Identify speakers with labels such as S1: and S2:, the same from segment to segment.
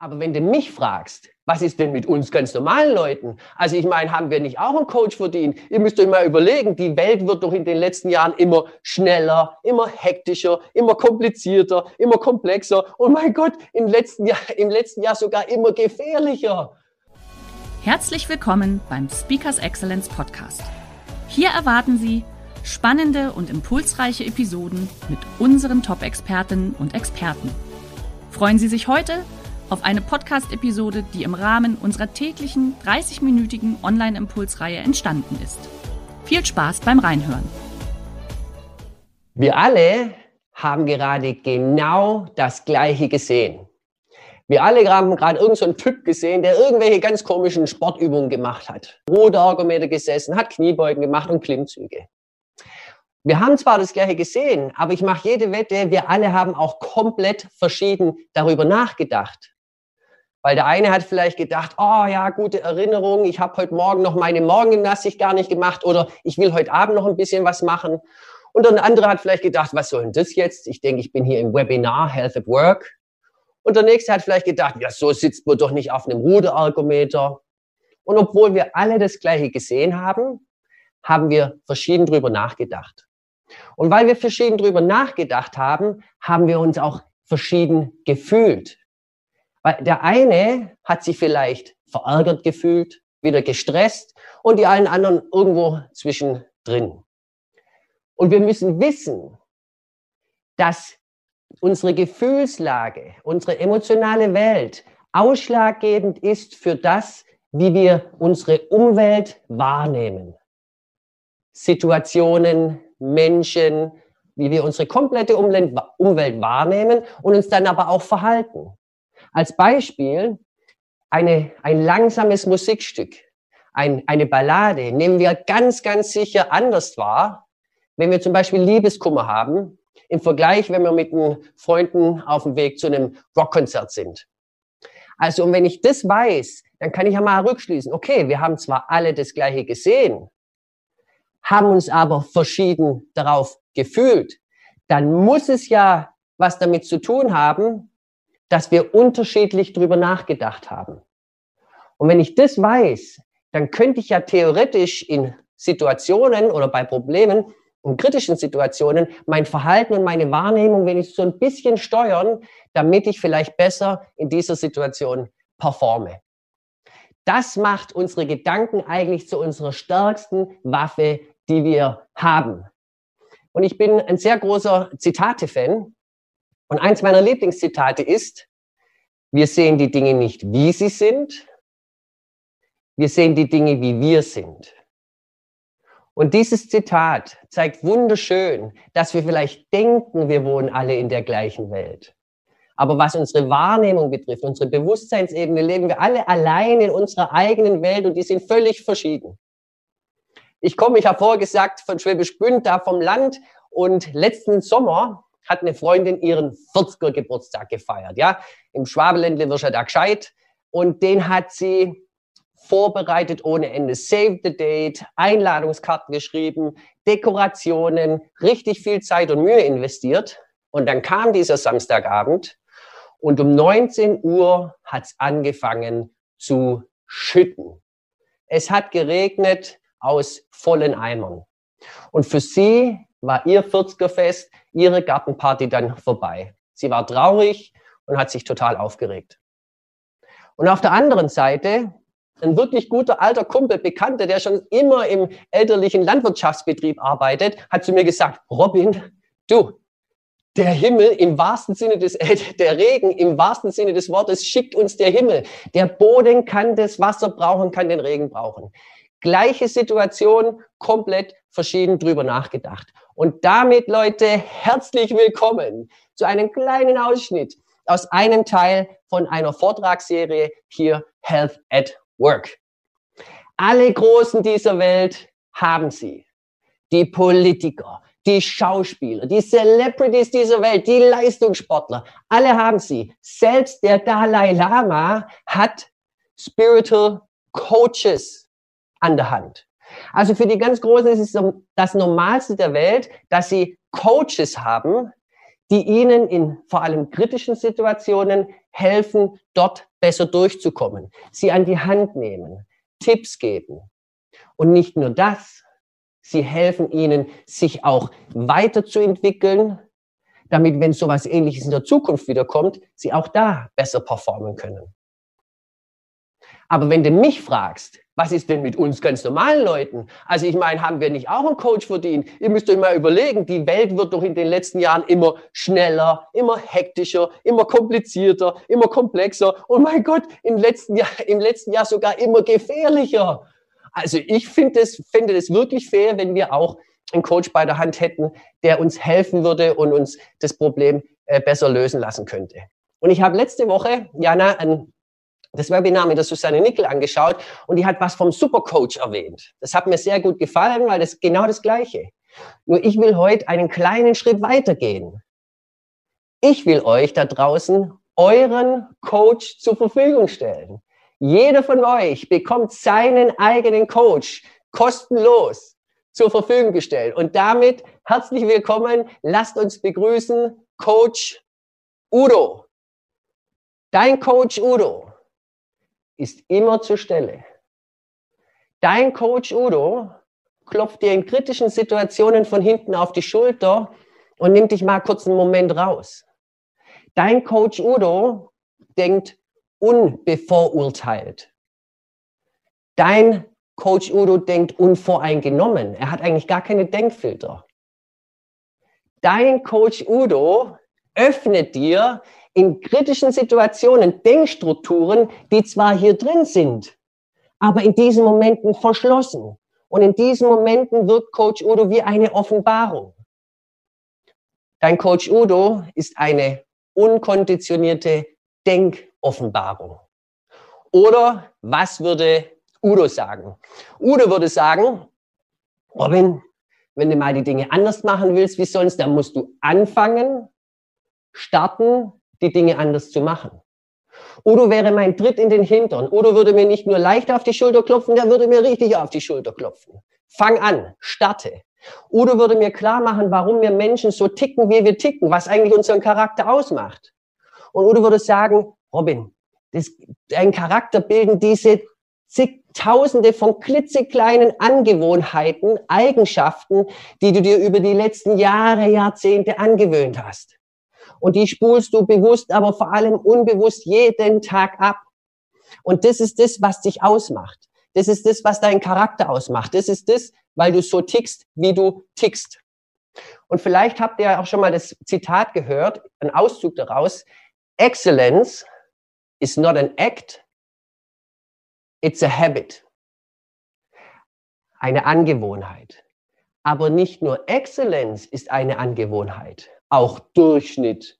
S1: Aber wenn du mich fragst, was ist denn mit uns ganz normalen Leuten? Also ich meine, haben wir nicht auch einen Coach verdient? Ihr müsst euch mal überlegen, die Welt wird doch in den letzten Jahren immer schneller, immer hektischer, immer komplizierter, immer komplexer und mein Gott, im letzten Jahr, im letzten Jahr sogar immer gefährlicher.
S2: Herzlich willkommen beim Speakers Excellence Podcast. Hier erwarten Sie spannende und impulsreiche Episoden mit unseren Top-Expertinnen und Experten. Freuen Sie sich heute auf eine Podcast-Episode, die im Rahmen unserer täglichen 30-minütigen Online-Impulsreihe entstanden ist. Viel Spaß beim Reinhören.
S1: Wir alle haben gerade genau das Gleiche gesehen. Wir alle haben gerade irgendeinen so Typ gesehen, der irgendwelche ganz komischen Sportübungen gemacht hat. Ruderargumente gesessen, hat Kniebeugen gemacht und Klimmzüge. Wir haben zwar das Gleiche gesehen, aber ich mache jede Wette, wir alle haben auch komplett verschieden darüber nachgedacht. Weil der eine hat vielleicht gedacht, oh ja, gute Erinnerung, ich habe heute Morgen noch meine Morgengymnastik gar nicht gemacht oder ich will heute Abend noch ein bisschen was machen. Und der andere hat vielleicht gedacht, was soll denn das jetzt? Ich denke, ich bin hier im Webinar Health at Work. Und der nächste hat vielleicht gedacht, ja, so sitzt man doch nicht auf einem Ruderergometer. Und obwohl wir alle das Gleiche gesehen haben, haben wir verschieden drüber nachgedacht. Und weil wir verschieden drüber nachgedacht haben, haben wir uns auch verschieden gefühlt. Weil der eine hat sich vielleicht verärgert gefühlt, wieder gestresst und die allen anderen irgendwo zwischendrin. Und wir müssen wissen, dass unsere Gefühlslage, unsere emotionale Welt ausschlaggebend ist für das, wie wir unsere Umwelt wahrnehmen. Situationen, Menschen, wie wir unsere komplette Umwelt wahrnehmen und uns dann aber auch verhalten. Als Beispiel eine, ein langsames Musikstück, ein, eine Ballade nehmen wir ganz, ganz sicher anders wahr, wenn wir zum Beispiel Liebeskummer haben, im Vergleich, wenn wir mit den Freunden auf dem Weg zu einem Rockkonzert sind. Also, und wenn ich das weiß, dann kann ich ja mal rückschließen, okay, wir haben zwar alle das Gleiche gesehen, haben uns aber verschieden darauf gefühlt, dann muss es ja was damit zu tun haben, dass wir unterschiedlich drüber nachgedacht haben. Und wenn ich das weiß, dann könnte ich ja theoretisch in Situationen oder bei Problemen, in kritischen Situationen, mein Verhalten und meine Wahrnehmung wenigstens so ein bisschen steuern, damit ich vielleicht besser in dieser Situation performe. Das macht unsere Gedanken eigentlich zu unserer stärksten Waffe, die wir haben. Und ich bin ein sehr großer Zitate-Fan und eins meiner Lieblingszitate ist, wir sehen die Dinge nicht, wie sie sind, wir sehen die Dinge, wie wir sind. Und dieses Zitat zeigt wunderschön, dass wir vielleicht denken, wir wohnen alle in der gleichen Welt. Aber was unsere Wahrnehmung betrifft, unsere Bewusstseinsebene, leben wir alle allein in unserer eigenen Welt und die sind völlig verschieden. Ich komme, ich habe vorher gesagt, von Schwäbisch Gmünd, da vom Land und letzten Sommer hat eine Freundin ihren 40er Geburtstag gefeiert. Ja, im Schwabeländle wird ja da gescheit. Und den hat sie vorbereitet ohne Ende. Save the date, Einladungskarten geschrieben, Dekorationen, richtig viel Zeit und Mühe investiert. Und dann kam dieser Samstagabend und um 19 Uhr hat es angefangen zu schütten. Es hat geregnet aus vollen Eimern. Und für sie war ihr 40er Fest, ihre Gartenparty dann vorbei. Sie war traurig und hat sich total aufgeregt. Und auf der anderen Seite ein wirklich guter alter Kumpel, Bekannter, der schon immer im elterlichen Landwirtschaftsbetrieb arbeitet, hat zu mir gesagt, Robin, du, der Himmel im wahrsten Sinne des, äh, der Regen im wahrsten Sinne des Wortes schickt uns der Himmel. Der Boden kann das Wasser brauchen, kann den Regen brauchen. Gleiche Situation, komplett verschieden drüber nachgedacht. Und damit, Leute, herzlich willkommen zu einem kleinen Ausschnitt aus einem Teil von einer Vortragsserie hier Health at Work. Alle Großen dieser Welt haben sie. Die Politiker, die Schauspieler, die Celebrities dieser Welt, die Leistungssportler, alle haben sie. Selbst der Dalai Lama hat Spiritual Coaches an der Hand. Also für die ganz Großen ist es das Normalste der Welt, dass sie Coaches haben, die ihnen in vor allem kritischen Situationen helfen, dort besser durchzukommen, sie an die Hand nehmen, Tipps geben. Und nicht nur das, sie helfen ihnen, sich auch weiterzuentwickeln, damit, wenn sowas ähnliches in der Zukunft wiederkommt, sie auch da besser performen können. Aber wenn du mich fragst, was ist denn mit uns ganz normalen Leuten? Also ich meine, haben wir nicht auch einen Coach verdient? Ihr müsst euch mal überlegen, die Welt wird doch in den letzten Jahren immer schneller, immer hektischer, immer komplizierter, immer komplexer. Und mein Gott, im letzten Jahr, im letzten Jahr sogar immer gefährlicher. Also ich finde es, finde es wirklich fair, wenn wir auch einen Coach bei der Hand hätten, der uns helfen würde und uns das Problem äh, besser lösen lassen könnte. Und ich habe letzte Woche, Jana, ein das Webinar mit der Susanne Nickel angeschaut und die hat was vom Supercoach erwähnt. Das hat mir sehr gut gefallen, weil das genau das Gleiche. Nur ich will heute einen kleinen Schritt weitergehen. Ich will euch da draußen euren Coach zur Verfügung stellen. Jeder von euch bekommt seinen eigenen Coach kostenlos zur Verfügung gestellt. Und damit herzlich willkommen. Lasst uns begrüßen Coach Udo. Dein Coach Udo ist immer zur Stelle. Dein Coach Udo klopft dir in kritischen Situationen von hinten auf die Schulter und nimmt dich mal kurz einen Moment raus. Dein Coach Udo denkt unbevorurteilt. Dein Coach Udo denkt unvoreingenommen. Er hat eigentlich gar keine Denkfilter. Dein Coach Udo öffnet dir in kritischen Situationen Denkstrukturen, die zwar hier drin sind, aber in diesen Momenten verschlossen. Und in diesen Momenten wirkt Coach Udo wie eine Offenbarung. Dein Coach Udo ist eine unkonditionierte Denkoffenbarung. Oder was würde Udo sagen? Udo würde sagen, Robin, wenn du mal die Dinge anders machen willst wie sonst, dann musst du anfangen, starten, die Dinge anders zu machen. Udo wäre mein Tritt in den Hintern. Udo würde mir nicht nur leicht auf die Schulter klopfen, der würde mir richtig auf die Schulter klopfen. Fang an, starte. Udo würde mir klar machen, warum wir Menschen so ticken, wie wir ticken, was eigentlich unseren Charakter ausmacht. Und Udo würde sagen, Robin, das, dein Charakter bilden diese zigtausende von klitzekleinen Angewohnheiten, Eigenschaften, die du dir über die letzten Jahre, Jahrzehnte angewöhnt hast und die spulst du bewusst, aber vor allem unbewusst jeden Tag ab. Und das ist das, was dich ausmacht. Das ist das, was deinen Charakter ausmacht. Das ist das, weil du so tickst, wie du tickst. Und vielleicht habt ihr auch schon mal das Zitat gehört, ein Auszug daraus. Excellence is not an act, it's a habit. Eine Angewohnheit. Aber nicht nur Excellence ist eine Angewohnheit. Auch Durchschnitt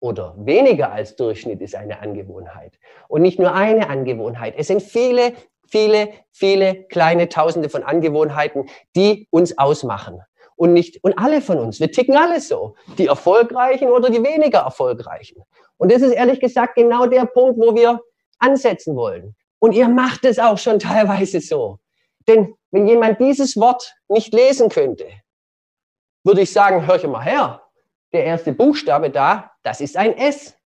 S1: oder weniger als Durchschnitt ist eine Angewohnheit. Und nicht nur eine Angewohnheit. Es sind viele, viele, viele kleine Tausende von Angewohnheiten, die uns ausmachen. Und nicht, und alle von uns, wir ticken alle so. Die erfolgreichen oder die weniger erfolgreichen. Und das ist ehrlich gesagt genau der Punkt, wo wir ansetzen wollen. Und ihr macht es auch schon teilweise so. Denn wenn jemand dieses Wort nicht lesen könnte, würde ich sagen, hör ich mal her, der erste Buchstabe da, das ist ein S.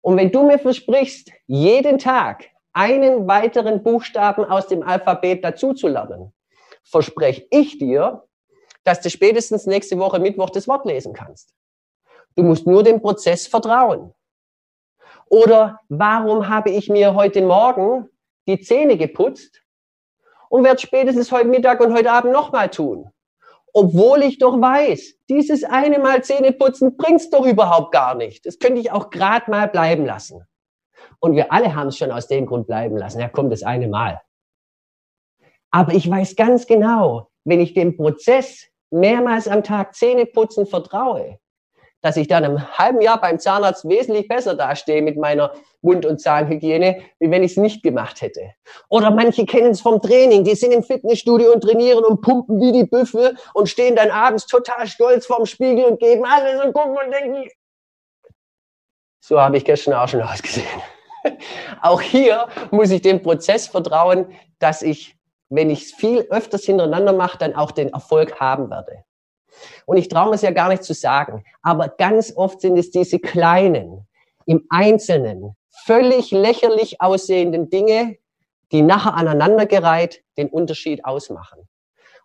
S1: Und wenn du mir versprichst, jeden Tag einen weiteren Buchstaben aus dem Alphabet dazuzulernen, verspreche ich dir, dass du spätestens nächste Woche Mittwoch das Wort lesen kannst. Du musst nur dem Prozess vertrauen. Oder warum habe ich mir heute Morgen die Zähne geputzt und werde spätestens heute Mittag und heute Abend nochmal tun? Obwohl ich doch weiß, dieses eine Mal Zähneputzen bringt's doch überhaupt gar nicht. Das könnte ich auch gerade mal bleiben lassen. Und wir alle haben es schon aus dem Grund bleiben lassen. Ja, kommt das eine Mal. Aber ich weiß ganz genau, wenn ich dem Prozess mehrmals am Tag Zähneputzen vertraue, dass ich dann im halben Jahr beim Zahnarzt wesentlich besser dastehe mit meiner Mund- und Zahnhygiene, wie wenn ich es nicht gemacht hätte. Oder manche kennen es vom Training, die sind im Fitnessstudio und trainieren und pumpen wie die Büffel und stehen dann abends total stolz vorm Spiegel und geben alles und gucken und denken, so habe ich gestern auch schon ausgesehen. Auch hier muss ich dem Prozess vertrauen, dass ich, wenn ich es viel öfters hintereinander mache, dann auch den Erfolg haben werde. Und ich traue mir es ja gar nicht zu sagen, aber ganz oft sind es diese kleinen, im Einzelnen, völlig lächerlich aussehenden Dinge, die nachher aneinandergereiht den Unterschied ausmachen.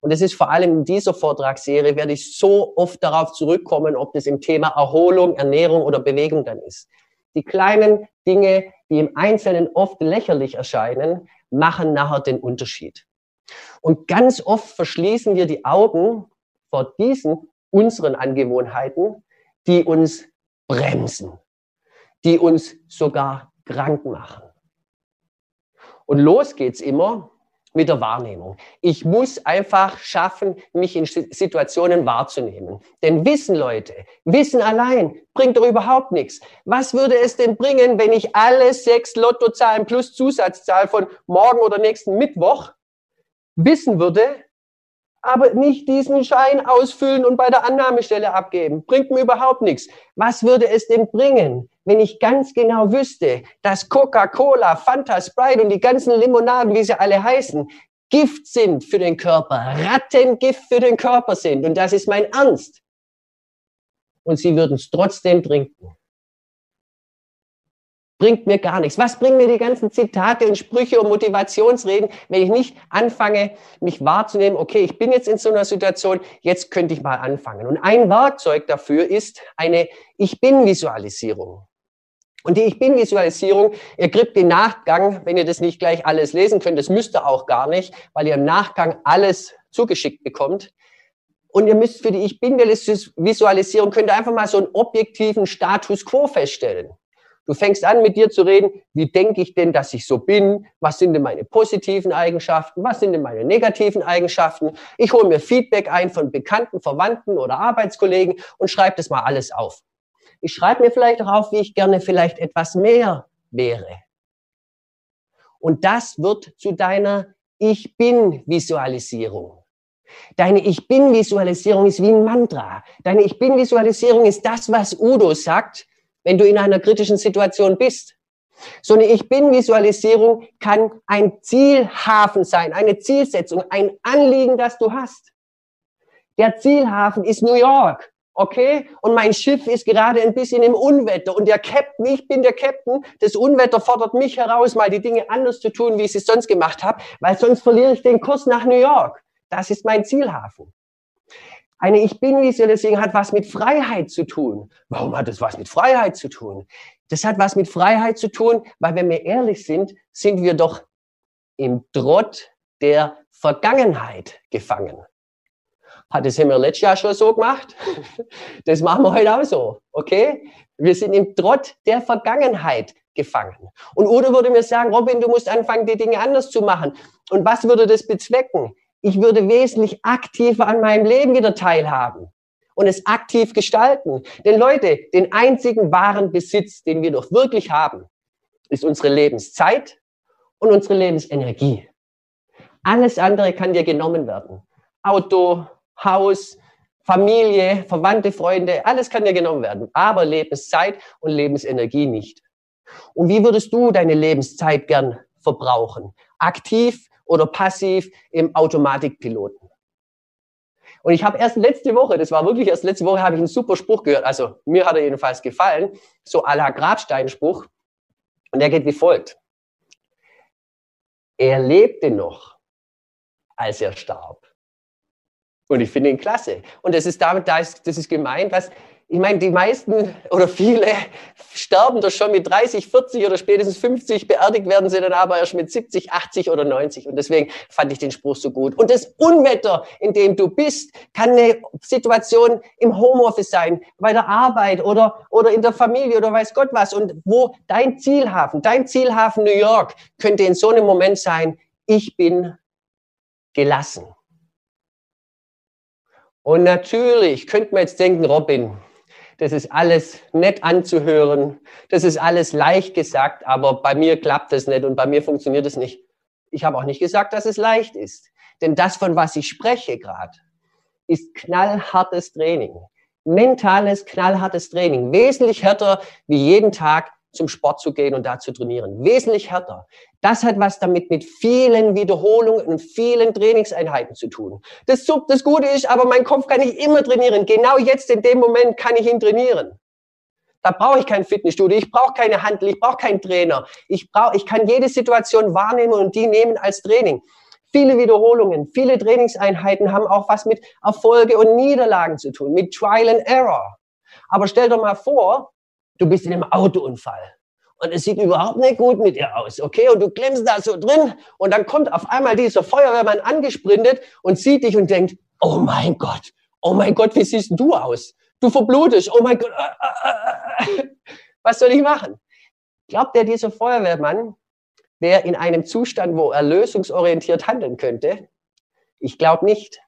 S1: Und es ist vor allem in dieser Vortragsserie, werde ich so oft darauf zurückkommen, ob das im Thema Erholung, Ernährung oder Bewegung dann ist. Die kleinen Dinge, die im Einzelnen oft lächerlich erscheinen, machen nachher den Unterschied. Und ganz oft verschließen wir die Augen vor diesen unseren Angewohnheiten, die uns bremsen, die uns sogar krank machen. Und los geht's immer mit der Wahrnehmung. Ich muss einfach schaffen, mich in Situationen wahrzunehmen. Denn Wissen, Leute, Wissen allein bringt doch überhaupt nichts. Was würde es denn bringen, wenn ich alle sechs Lottozahlen plus Zusatzzahl von morgen oder nächsten Mittwoch wissen würde, aber nicht diesen Schein ausfüllen und bei der Annahmestelle abgeben. Bringt mir überhaupt nichts. Was würde es denn bringen, wenn ich ganz genau wüsste, dass Coca-Cola, Fanta, Sprite und die ganzen Limonaden, wie sie alle heißen, Gift sind für den Körper, Rattengift für den Körper sind. Und das ist mein Ernst. Und sie würden es trotzdem trinken bringt mir gar nichts. Was bringen mir die ganzen Zitate und Sprüche und Motivationsreden, wenn ich nicht anfange, mich wahrzunehmen, okay, ich bin jetzt in so einer Situation, jetzt könnte ich mal anfangen. Und ein Werkzeug dafür ist eine Ich bin-Visualisierung. Und die Ich bin-Visualisierung, ihr kriegt den Nachgang, wenn ihr das nicht gleich alles lesen könnt, das müsst ihr auch gar nicht, weil ihr im Nachgang alles zugeschickt bekommt. Und ihr müsst für die Ich bin-Visualisierung, könnt ihr einfach mal so einen objektiven Status quo feststellen. Du fängst an, mit dir zu reden, wie denke ich denn, dass ich so bin? Was sind denn meine positiven Eigenschaften? Was sind denn meine negativen Eigenschaften? Ich hole mir Feedback ein von Bekannten, Verwandten oder Arbeitskollegen und schreibe das mal alles auf. Ich schreibe mir vielleicht auch auf, wie ich gerne vielleicht etwas mehr wäre. Und das wird zu deiner Ich bin-Visualisierung. Deine Ich bin-Visualisierung ist wie ein Mantra. Deine Ich bin-Visualisierung ist das, was Udo sagt, wenn du in einer kritischen Situation bist. So eine Ich bin-Visualisierung kann ein Zielhafen sein, eine Zielsetzung, ein Anliegen, das du hast. Der Zielhafen ist New York, okay? Und mein Schiff ist gerade ein bisschen im Unwetter und der Captain, ich bin der Captain, das Unwetter fordert mich heraus, mal die Dinge anders zu tun, wie ich es sonst gemacht habe, weil sonst verliere ich den Kurs nach New York. Das ist mein Zielhafen. Eine Ich Bin-Visualisierung hat was mit Freiheit zu tun. Warum hat das was mit Freiheit zu tun? Das hat was mit Freiheit zu tun, weil wenn wir ehrlich sind, sind wir doch im Trott der Vergangenheit gefangen. Hat das haben letztes Jahr schon so gemacht? Das machen wir heute auch so, okay? Wir sind im Trott der Vergangenheit gefangen. Und Udo würde mir sagen, Robin, du musst anfangen, die Dinge anders zu machen. Und was würde das bezwecken? Ich würde wesentlich aktiver an meinem Leben wieder teilhaben und es aktiv gestalten. Denn Leute, den einzigen wahren Besitz, den wir doch wirklich haben, ist unsere Lebenszeit und unsere Lebensenergie. Alles andere kann dir genommen werden. Auto, Haus, Familie, Verwandte, Freunde, alles kann dir genommen werden. Aber Lebenszeit und Lebensenergie nicht. Und wie würdest du deine Lebenszeit gern verbrauchen? Aktiv oder passiv im Automatikpiloten. Und ich habe erst letzte Woche, das war wirklich erst letzte Woche, habe ich einen super Spruch gehört. Also mir hat er jedenfalls gefallen, so à la Grabsteinspruch. Und der geht wie folgt. Er lebte noch, als er starb. Und ich finde ihn klasse. Und das ist damit, das ist gemeint, was ich meine, die meisten oder viele sterben doch schon mit 30, 40 oder spätestens 50, beerdigt werden sie dann aber erst mit 70, 80 oder 90. Und deswegen fand ich den Spruch so gut. Und das Unwetter, in dem du bist, kann eine Situation im Homeoffice sein, bei der Arbeit oder, oder in der Familie oder weiß Gott was. Und wo dein Zielhafen, dein Zielhafen New York könnte in so einem Moment sein, ich bin gelassen. Und natürlich könnte man jetzt denken, Robin, das ist alles nett anzuhören, das ist alles leicht gesagt, aber bei mir klappt das nicht und bei mir funktioniert es nicht. Ich habe auch nicht gesagt, dass es leicht ist. Denn das, von was ich spreche gerade, ist knallhartes Training. Mentales, knallhartes Training. Wesentlich härter wie jeden Tag zum Sport zu gehen und da zu trainieren. Wesentlich härter. Das hat was damit mit vielen Wiederholungen und vielen Trainingseinheiten zu tun. Das, das Gute ist, aber mein Kopf kann ich immer trainieren. Genau jetzt in dem Moment kann ich ihn trainieren. Da brauche ich kein Fitnessstudio, ich brauche keine Handel, ich brauche keinen Trainer. Ich, brauche, ich kann jede Situation wahrnehmen und die nehmen als Training. Viele Wiederholungen, viele Trainingseinheiten haben auch was mit Erfolge und Niederlagen zu tun, mit Trial and Error. Aber stell dir mal vor, du bist in einem Autounfall und es sieht überhaupt nicht gut mit dir aus, okay? Und du klemmst da so drin und dann kommt auf einmal dieser Feuerwehrmann angesprintet und sieht dich und denkt, oh mein Gott, oh mein Gott, wie siehst du aus? Du verblutest, oh mein Gott, äh, äh, äh, was soll ich machen? Glaubt der, dieser Feuerwehrmann wäre in einem Zustand, wo er lösungsorientiert handeln könnte? Ich glaube nicht.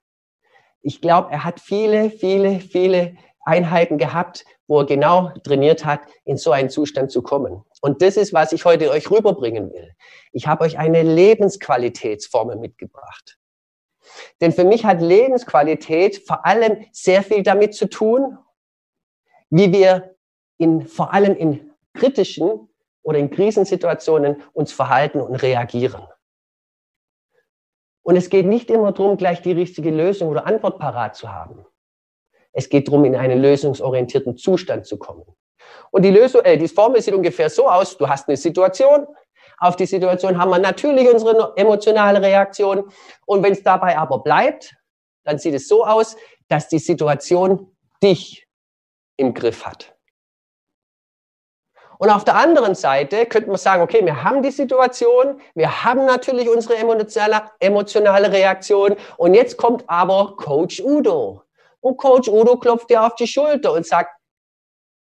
S1: Ich glaube, er hat viele, viele, viele Einheiten gehabt, wo er genau trainiert hat, in so einen Zustand zu kommen. Und das ist, was ich heute euch rüberbringen will. Ich habe euch eine Lebensqualitätsformel mitgebracht. Denn für mich hat Lebensqualität vor allem sehr viel damit zu tun, wie wir in, vor allem in kritischen oder in Krisensituationen uns verhalten und reagieren. Und es geht nicht immer darum, gleich die richtige Lösung oder Antwort parat zu haben. Es geht darum, in einen lösungsorientierten Zustand zu kommen. Und die Lösung, äh, die Formel sieht ungefähr so aus, du hast eine Situation, auf die Situation haben wir natürlich unsere emotionale Reaktion. Und wenn es dabei aber bleibt, dann sieht es so aus, dass die Situation dich im Griff hat. Und auf der anderen Seite könnte man sagen, okay, wir haben die Situation, wir haben natürlich unsere emotionale, emotionale Reaktion und jetzt kommt aber Coach Udo. Und Coach Udo klopft dir auf die Schulter und sagt,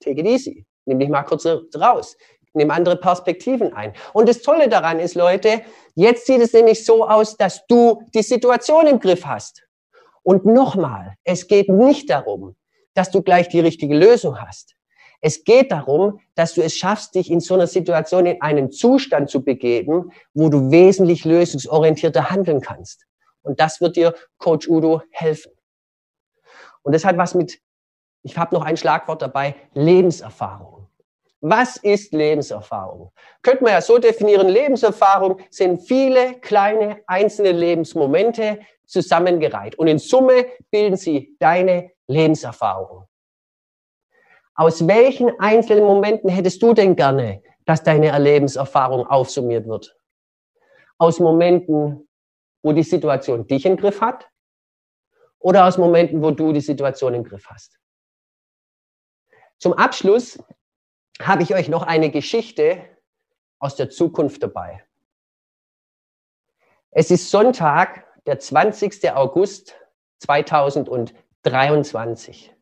S1: take it easy, nimm dich mal kurz raus, nimm andere Perspektiven ein. Und das Tolle daran ist, Leute, jetzt sieht es nämlich so aus, dass du die Situation im Griff hast. Und nochmal, es geht nicht darum, dass du gleich die richtige Lösung hast. Es geht darum, dass du es schaffst, dich in so einer Situation in einen Zustand zu begeben, wo du wesentlich lösungsorientierter handeln kannst. Und das wird dir Coach Udo helfen. Und das hat was mit, ich habe noch ein Schlagwort dabei, Lebenserfahrung. Was ist Lebenserfahrung? Könnte man ja so definieren, Lebenserfahrung sind viele kleine einzelne Lebensmomente zusammengereiht. Und in Summe bilden sie deine Lebenserfahrung. Aus welchen einzelnen Momenten hättest du denn gerne, dass deine Lebenserfahrung aufsummiert wird? Aus Momenten, wo die Situation dich im Griff hat? Oder aus Momenten, wo du die Situation im Griff hast. Zum Abschluss habe ich euch noch eine Geschichte aus der Zukunft dabei. Es ist Sonntag, der 20. August 2023.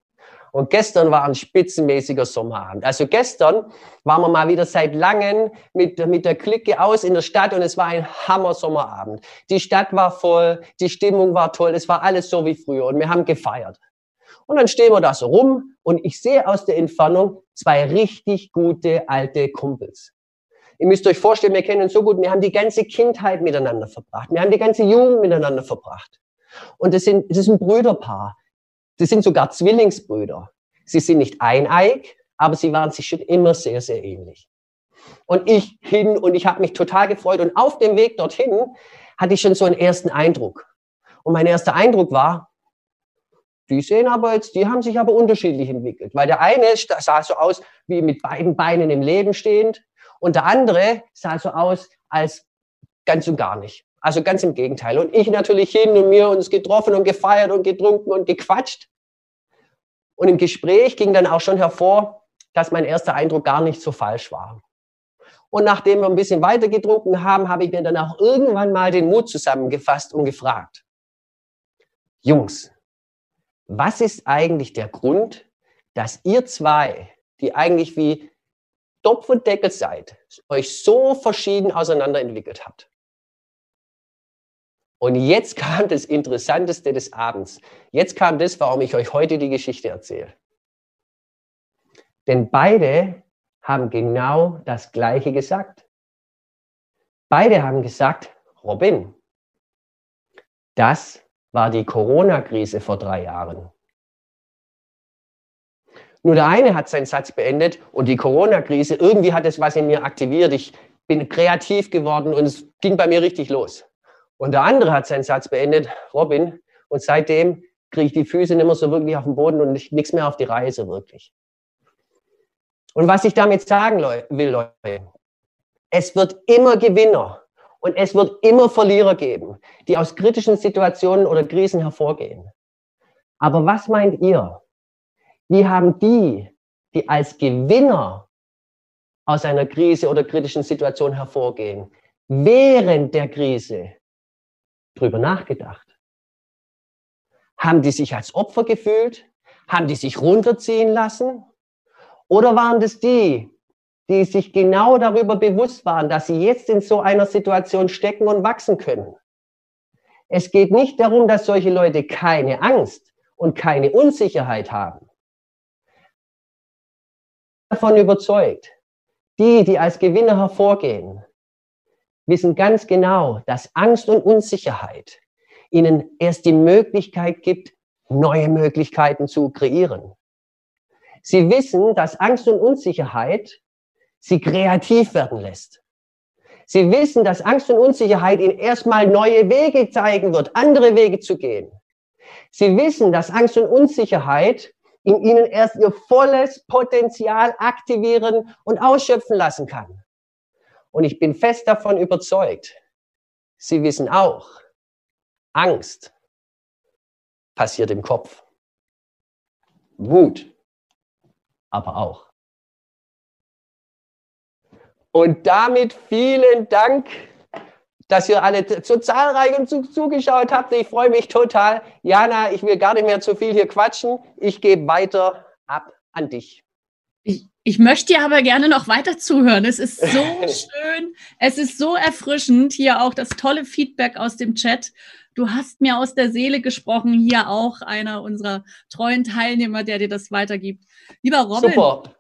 S1: Und gestern war ein spitzenmäßiger Sommerabend. Also gestern waren wir mal wieder seit langem mit, mit der Clique aus in der Stadt und es war ein Hammer-Sommerabend. Die Stadt war voll, die Stimmung war toll, es war alles so wie früher und wir haben gefeiert. Und dann stehen wir da so rum und ich sehe aus der Entfernung zwei richtig gute alte Kumpels. Ihr müsst euch vorstellen, wir kennen uns so gut, wir haben die ganze Kindheit miteinander verbracht, wir haben die ganze Jugend miteinander verbracht. Und das, sind, das ist ein Brüderpaar. Sie sind sogar Zwillingsbrüder. Sie sind nicht eineig, aber sie waren sich schon immer sehr, sehr ähnlich. Und ich hin und ich habe mich total gefreut. Und auf dem Weg dorthin hatte ich schon so einen ersten Eindruck. Und mein erster Eindruck war, die sehen aber jetzt, die haben sich aber unterschiedlich entwickelt. Weil der eine sah so aus wie mit beiden Beinen im Leben stehend und der andere sah so aus als ganz und gar nicht. Also ganz im Gegenteil. Und ich natürlich hin und mir uns getroffen und gefeiert und getrunken und gequatscht. Und im Gespräch ging dann auch schon hervor, dass mein erster Eindruck gar nicht so falsch war. Und nachdem wir ein bisschen weiter getrunken haben, habe ich mir dann auch irgendwann mal den Mut zusammengefasst und gefragt, Jungs, was ist eigentlich der Grund, dass ihr zwei, die eigentlich wie Topf und Deckel seid, euch so verschieden auseinanderentwickelt habt? Und jetzt kam das Interessanteste des Abends. Jetzt kam das, warum ich euch heute die Geschichte erzähle. Denn beide haben genau das Gleiche gesagt. Beide haben gesagt, Robin, das war die Corona-Krise vor drei Jahren. Nur der eine hat seinen Satz beendet und die Corona-Krise, irgendwie hat es was in mir aktiviert. Ich bin kreativ geworden und es ging bei mir richtig los. Und der andere hat seinen Satz beendet, Robin, und seitdem kriege ich die Füße nicht mehr so wirklich auf den Boden und nichts mehr auf die Reise wirklich. Und was ich damit sagen will, Leute, es wird immer Gewinner und es wird immer Verlierer geben, die aus kritischen Situationen oder Krisen hervorgehen. Aber was meint ihr? Wie haben die, die als Gewinner aus einer Krise oder kritischen Situation hervorgehen, während der Krise drüber nachgedacht? Haben die sich als Opfer gefühlt? Haben die sich runterziehen lassen? Oder waren das die, die sich genau darüber bewusst waren, dass sie jetzt in so einer Situation stecken und wachsen können? Es geht nicht darum, dass solche Leute keine Angst und keine Unsicherheit haben. Davon überzeugt, die, die als Gewinner hervorgehen, wissen ganz genau, dass Angst und Unsicherheit ihnen erst die Möglichkeit gibt, neue Möglichkeiten zu kreieren. Sie wissen, dass Angst und Unsicherheit sie kreativ werden lässt. Sie wissen, dass Angst und Unsicherheit ihnen erstmal neue Wege zeigen wird, andere Wege zu gehen. Sie wissen, dass Angst und Unsicherheit in ihnen erst ihr volles Potenzial aktivieren und ausschöpfen lassen kann. Und ich bin fest davon überzeugt, Sie wissen auch, Angst passiert im Kopf. Wut aber auch. Und damit vielen Dank, dass ihr alle so zahlreich und zugeschaut habt. Ich freue mich total. Jana, ich will gar nicht mehr zu viel hier quatschen. Ich gebe weiter ab an dich.
S2: Ich, ich möchte dir aber gerne noch weiter zuhören. Es ist so schön, es ist so erfrischend. Hier auch das tolle Feedback aus dem Chat. Du hast mir aus der Seele gesprochen. Hier auch einer unserer treuen Teilnehmer, der dir das weitergibt. Lieber Robin.
S1: Super.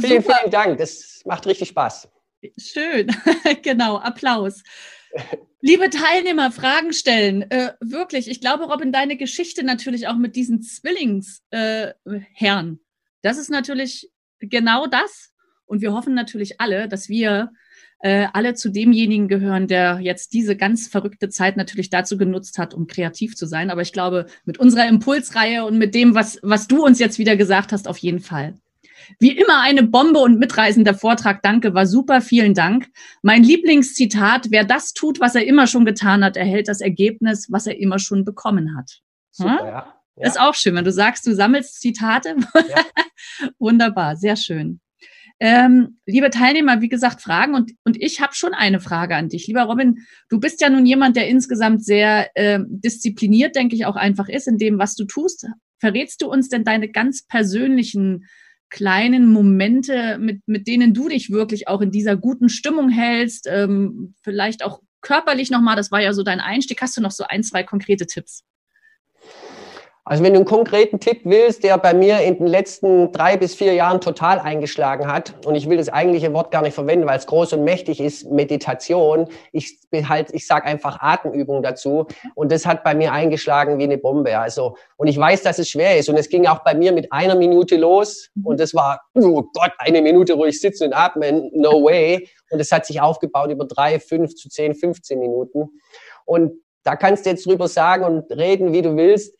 S1: Vielen, super. vielen Dank. Das macht richtig Spaß.
S2: Schön. genau. Applaus. Liebe Teilnehmer, Fragen stellen. Äh, wirklich, ich glaube, Robin, deine Geschichte natürlich auch mit diesen Zwillingsherren, äh, das ist natürlich genau das. Und wir hoffen natürlich alle, dass wir äh, alle zu demjenigen gehören, der jetzt diese ganz verrückte Zeit natürlich dazu genutzt hat, um kreativ zu sein. Aber ich glaube, mit unserer Impulsreihe und mit dem, was, was du uns jetzt wieder gesagt hast, auf jeden Fall. Wie immer eine Bombe und mitreißender Vortrag. Danke, war super. Vielen Dank. Mein Lieblingszitat, wer das tut, was er immer schon getan hat, erhält das Ergebnis, was er immer schon bekommen hat. Super, hm? ja. Ja. Ist auch schön, wenn du sagst, du sammelst Zitate. Ja. Wunderbar, sehr schön. Ähm, liebe Teilnehmer, wie gesagt, Fragen und, und ich habe schon eine Frage an dich. Lieber Robin, du bist ja nun jemand, der insgesamt sehr äh, diszipliniert, denke ich, auch einfach ist in dem, was du tust. Verrätst du uns denn deine ganz persönlichen kleinen Momente, mit, mit denen du dich wirklich auch in dieser guten Stimmung hältst? Ähm, vielleicht auch körperlich nochmal, das war ja so dein Einstieg. Hast du noch so ein, zwei konkrete Tipps?
S1: Also wenn du einen konkreten Tipp willst, der bei mir in den letzten drei bis vier Jahren total eingeschlagen hat, und ich will das eigentliche Wort gar nicht verwenden, weil es groß und mächtig ist, Meditation. Ich halt, ich sage einfach Atemübung dazu. Und das hat bei mir eingeschlagen wie eine Bombe. Also, und ich weiß, dass es schwer ist. Und es ging auch bei mir mit einer Minute los. Mhm. Und das war, oh Gott, eine Minute ruhig sitzen und atmen, no way. Und es hat sich aufgebaut über drei, fünf zu zehn, 15 Minuten. Und da kannst du jetzt drüber sagen und reden, wie du willst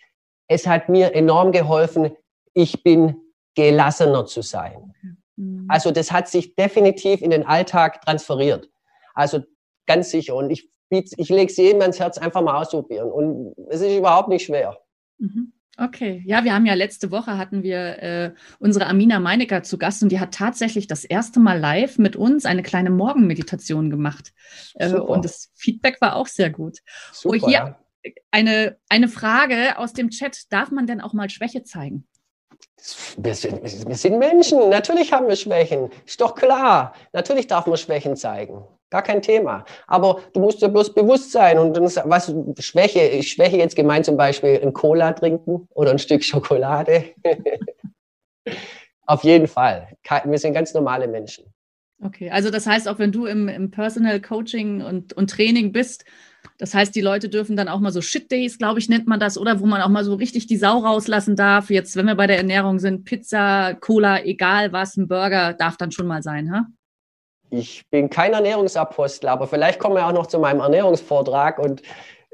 S1: es hat mir enorm geholfen, ich bin gelassener zu sein. Mhm. Also das hat sich definitiv in den Alltag transferiert. Also ganz sicher. Und ich, ich lege es jedem ans Herz, einfach mal ausprobieren. Und es ist überhaupt nicht schwer.
S2: Mhm. Okay, ja, wir haben ja letzte Woche hatten wir äh, unsere Amina Meinecker zu Gast und die hat tatsächlich das erste Mal live mit uns eine kleine Morgenmeditation gemacht. Äh, und das Feedback war auch sehr gut. Super, oh, hier, ja eine, eine Frage aus dem Chat. Darf man denn auch mal Schwäche zeigen?
S1: Wir sind, wir sind Menschen, natürlich haben wir Schwächen. Ist doch klar. Natürlich darf man Schwächen zeigen. Gar kein Thema. Aber du musst dir bloß bewusst sein. Und was Schwäche, Schwäche jetzt gemeint zum Beispiel ein Cola trinken oder ein Stück Schokolade. Auf jeden Fall. Wir sind ganz normale Menschen.
S2: Okay, also das heißt, auch wenn du im, im Personal Coaching und, und Training bist, das heißt, die Leute dürfen dann auch mal so Shit Days, glaube ich, nennt man das, oder wo man auch mal so richtig die Sau rauslassen darf. Jetzt, wenn wir bei der Ernährung sind, Pizza, Cola, egal was, ein Burger darf dann schon mal sein, ha?
S1: Ich bin kein Ernährungsapostel, aber vielleicht kommen wir auch noch zu meinem Ernährungsvortrag und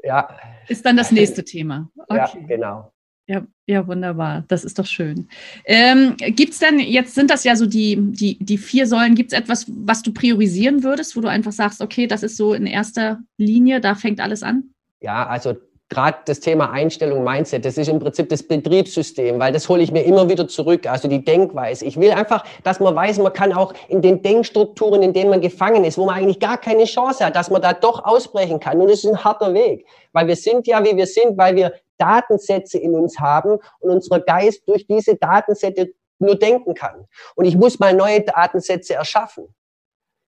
S1: ja.
S2: Ist dann das nächste Thema.
S1: Okay. Ja, genau.
S2: Ja, ja, wunderbar. Das ist doch schön. Ähm, gibt es denn, jetzt sind das ja so die, die, die vier Säulen, gibt es etwas, was du priorisieren würdest, wo du einfach sagst, okay, das ist so in erster Linie, da fängt alles an?
S1: Ja, also gerade das Thema Einstellung, Mindset, das ist im Prinzip das Betriebssystem, weil das hole ich mir immer wieder zurück, also die Denkweise. Ich will einfach, dass man weiß, man kann auch in den Denkstrukturen, in denen man gefangen ist, wo man eigentlich gar keine Chance hat, dass man da doch ausbrechen kann. Und das ist ein harter Weg, weil wir sind ja, wie wir sind, weil wir Datensätze in uns haben und unser Geist durch diese Datensätze nur denken kann. Und ich muss mal neue Datensätze erschaffen.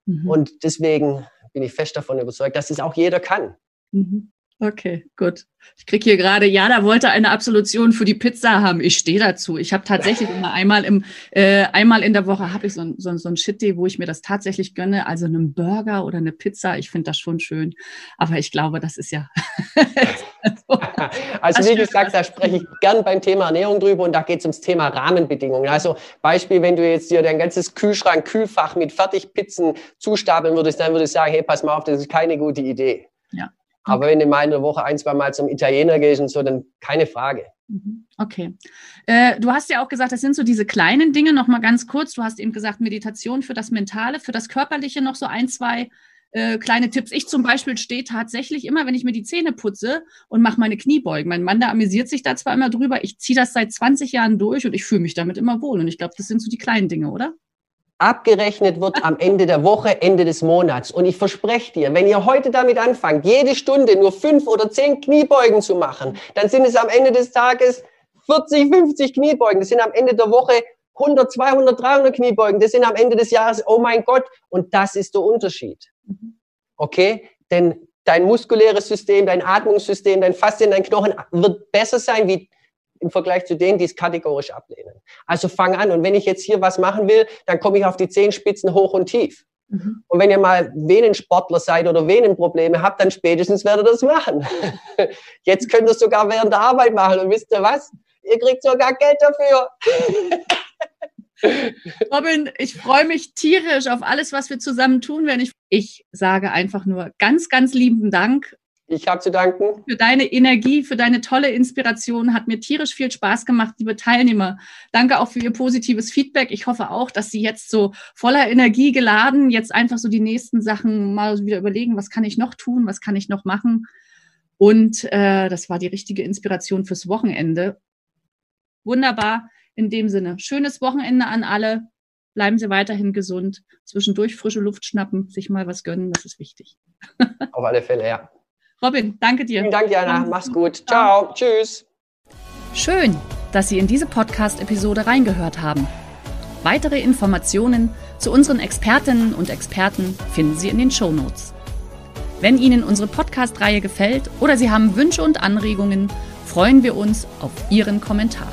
S1: Mhm. Und deswegen bin ich fest davon überzeugt, dass es auch jeder kann.
S2: Mhm. Okay, gut. Ich kriege hier gerade, ja, da wollte eine Absolution für die Pizza haben. Ich stehe dazu. Ich habe tatsächlich immer einmal im äh, einmal in der Woche habe ich so ein, so, so ein Shit-Day, wo ich mir das tatsächlich gönne. Also einen Burger oder eine Pizza. Ich finde das schon schön. Aber ich glaube, das ist ja.
S1: also wie gesagt, da spreche ich gern beim Thema Ernährung drüber und da geht es ums Thema Rahmenbedingungen. Also Beispiel, wenn du jetzt dir dein ganzes Kühlschrank, Kühlfach mit Fertigpizzen zustapeln würdest, dann würde ich sagen, hey, pass mal auf, das ist keine gute Idee.
S2: Ja.
S1: Aber wenn du mal in der Woche ein, zwei Mal zum Italiener gehst und so, dann keine Frage.
S2: Mhm. Okay. Äh, du hast ja auch gesagt, das sind so diese kleinen Dinge, nochmal ganz kurz. Du hast eben gesagt, Meditation für das Mentale, für das Körperliche noch so ein, zwei äh, kleine Tipps. Ich zum Beispiel stehe tatsächlich immer, wenn ich mir die Zähne putze und mache meine Kniebeugen. Mein Mann, der amüsiert sich da zwar immer drüber. Ich ziehe das seit 20 Jahren durch und ich fühle mich damit immer wohl. Und ich glaube, das sind so die kleinen Dinge, oder?
S1: abgerechnet wird am Ende der Woche, Ende des Monats. Und ich verspreche dir, wenn ihr heute damit anfangt, jede Stunde nur fünf oder zehn Kniebeugen zu machen, dann sind es am Ende des Tages 40, 50 Kniebeugen. Das sind am Ende der Woche 100, 200, 300 Kniebeugen. Das sind am Ende des Jahres, oh mein Gott. Und das ist der Unterschied. Okay? Denn dein muskuläres System, dein Atmungssystem, dein Faszien, dein Knochen wird besser sein wie im Vergleich zu denen, die es kategorisch ablehnen. Also fang an. Und wenn ich jetzt hier was machen will, dann komme ich auf die Zehenspitzen hoch und tief. Mhm. Und wenn ihr mal Venensportler seid oder Venenprobleme habt, dann spätestens werdet ihr das machen. Jetzt könnt ihr es sogar während der Arbeit machen. Und wisst ihr was? Ihr kriegt sogar Geld dafür.
S2: Robin, ich freue mich tierisch auf alles, was wir zusammen tun werden. Ich, ich sage einfach nur ganz, ganz lieben Dank
S1: ich habe zu danken.
S2: Für deine Energie, für deine tolle Inspiration. Hat mir tierisch viel Spaß gemacht, liebe Teilnehmer. Danke auch für Ihr positives Feedback. Ich hoffe auch, dass Sie jetzt so voller Energie geladen jetzt einfach so die nächsten Sachen mal wieder überlegen, was kann ich noch tun, was kann ich noch machen. Und äh, das war die richtige Inspiration fürs Wochenende. Wunderbar. In dem Sinne, schönes Wochenende an alle. Bleiben Sie weiterhin gesund. Zwischendurch frische Luft schnappen, sich mal was gönnen, das ist wichtig.
S1: Auf alle Fälle, ja.
S2: Robin, danke dir.
S1: Vielen Dank, Jana. Mach's gut. Ciao. Tschüss.
S2: Schön, dass Sie in diese Podcast-Episode reingehört haben. Weitere Informationen zu unseren Expertinnen und Experten finden Sie in den Show Notes. Wenn Ihnen unsere Podcast-Reihe gefällt oder Sie haben Wünsche und Anregungen, freuen wir uns auf Ihren Kommentar.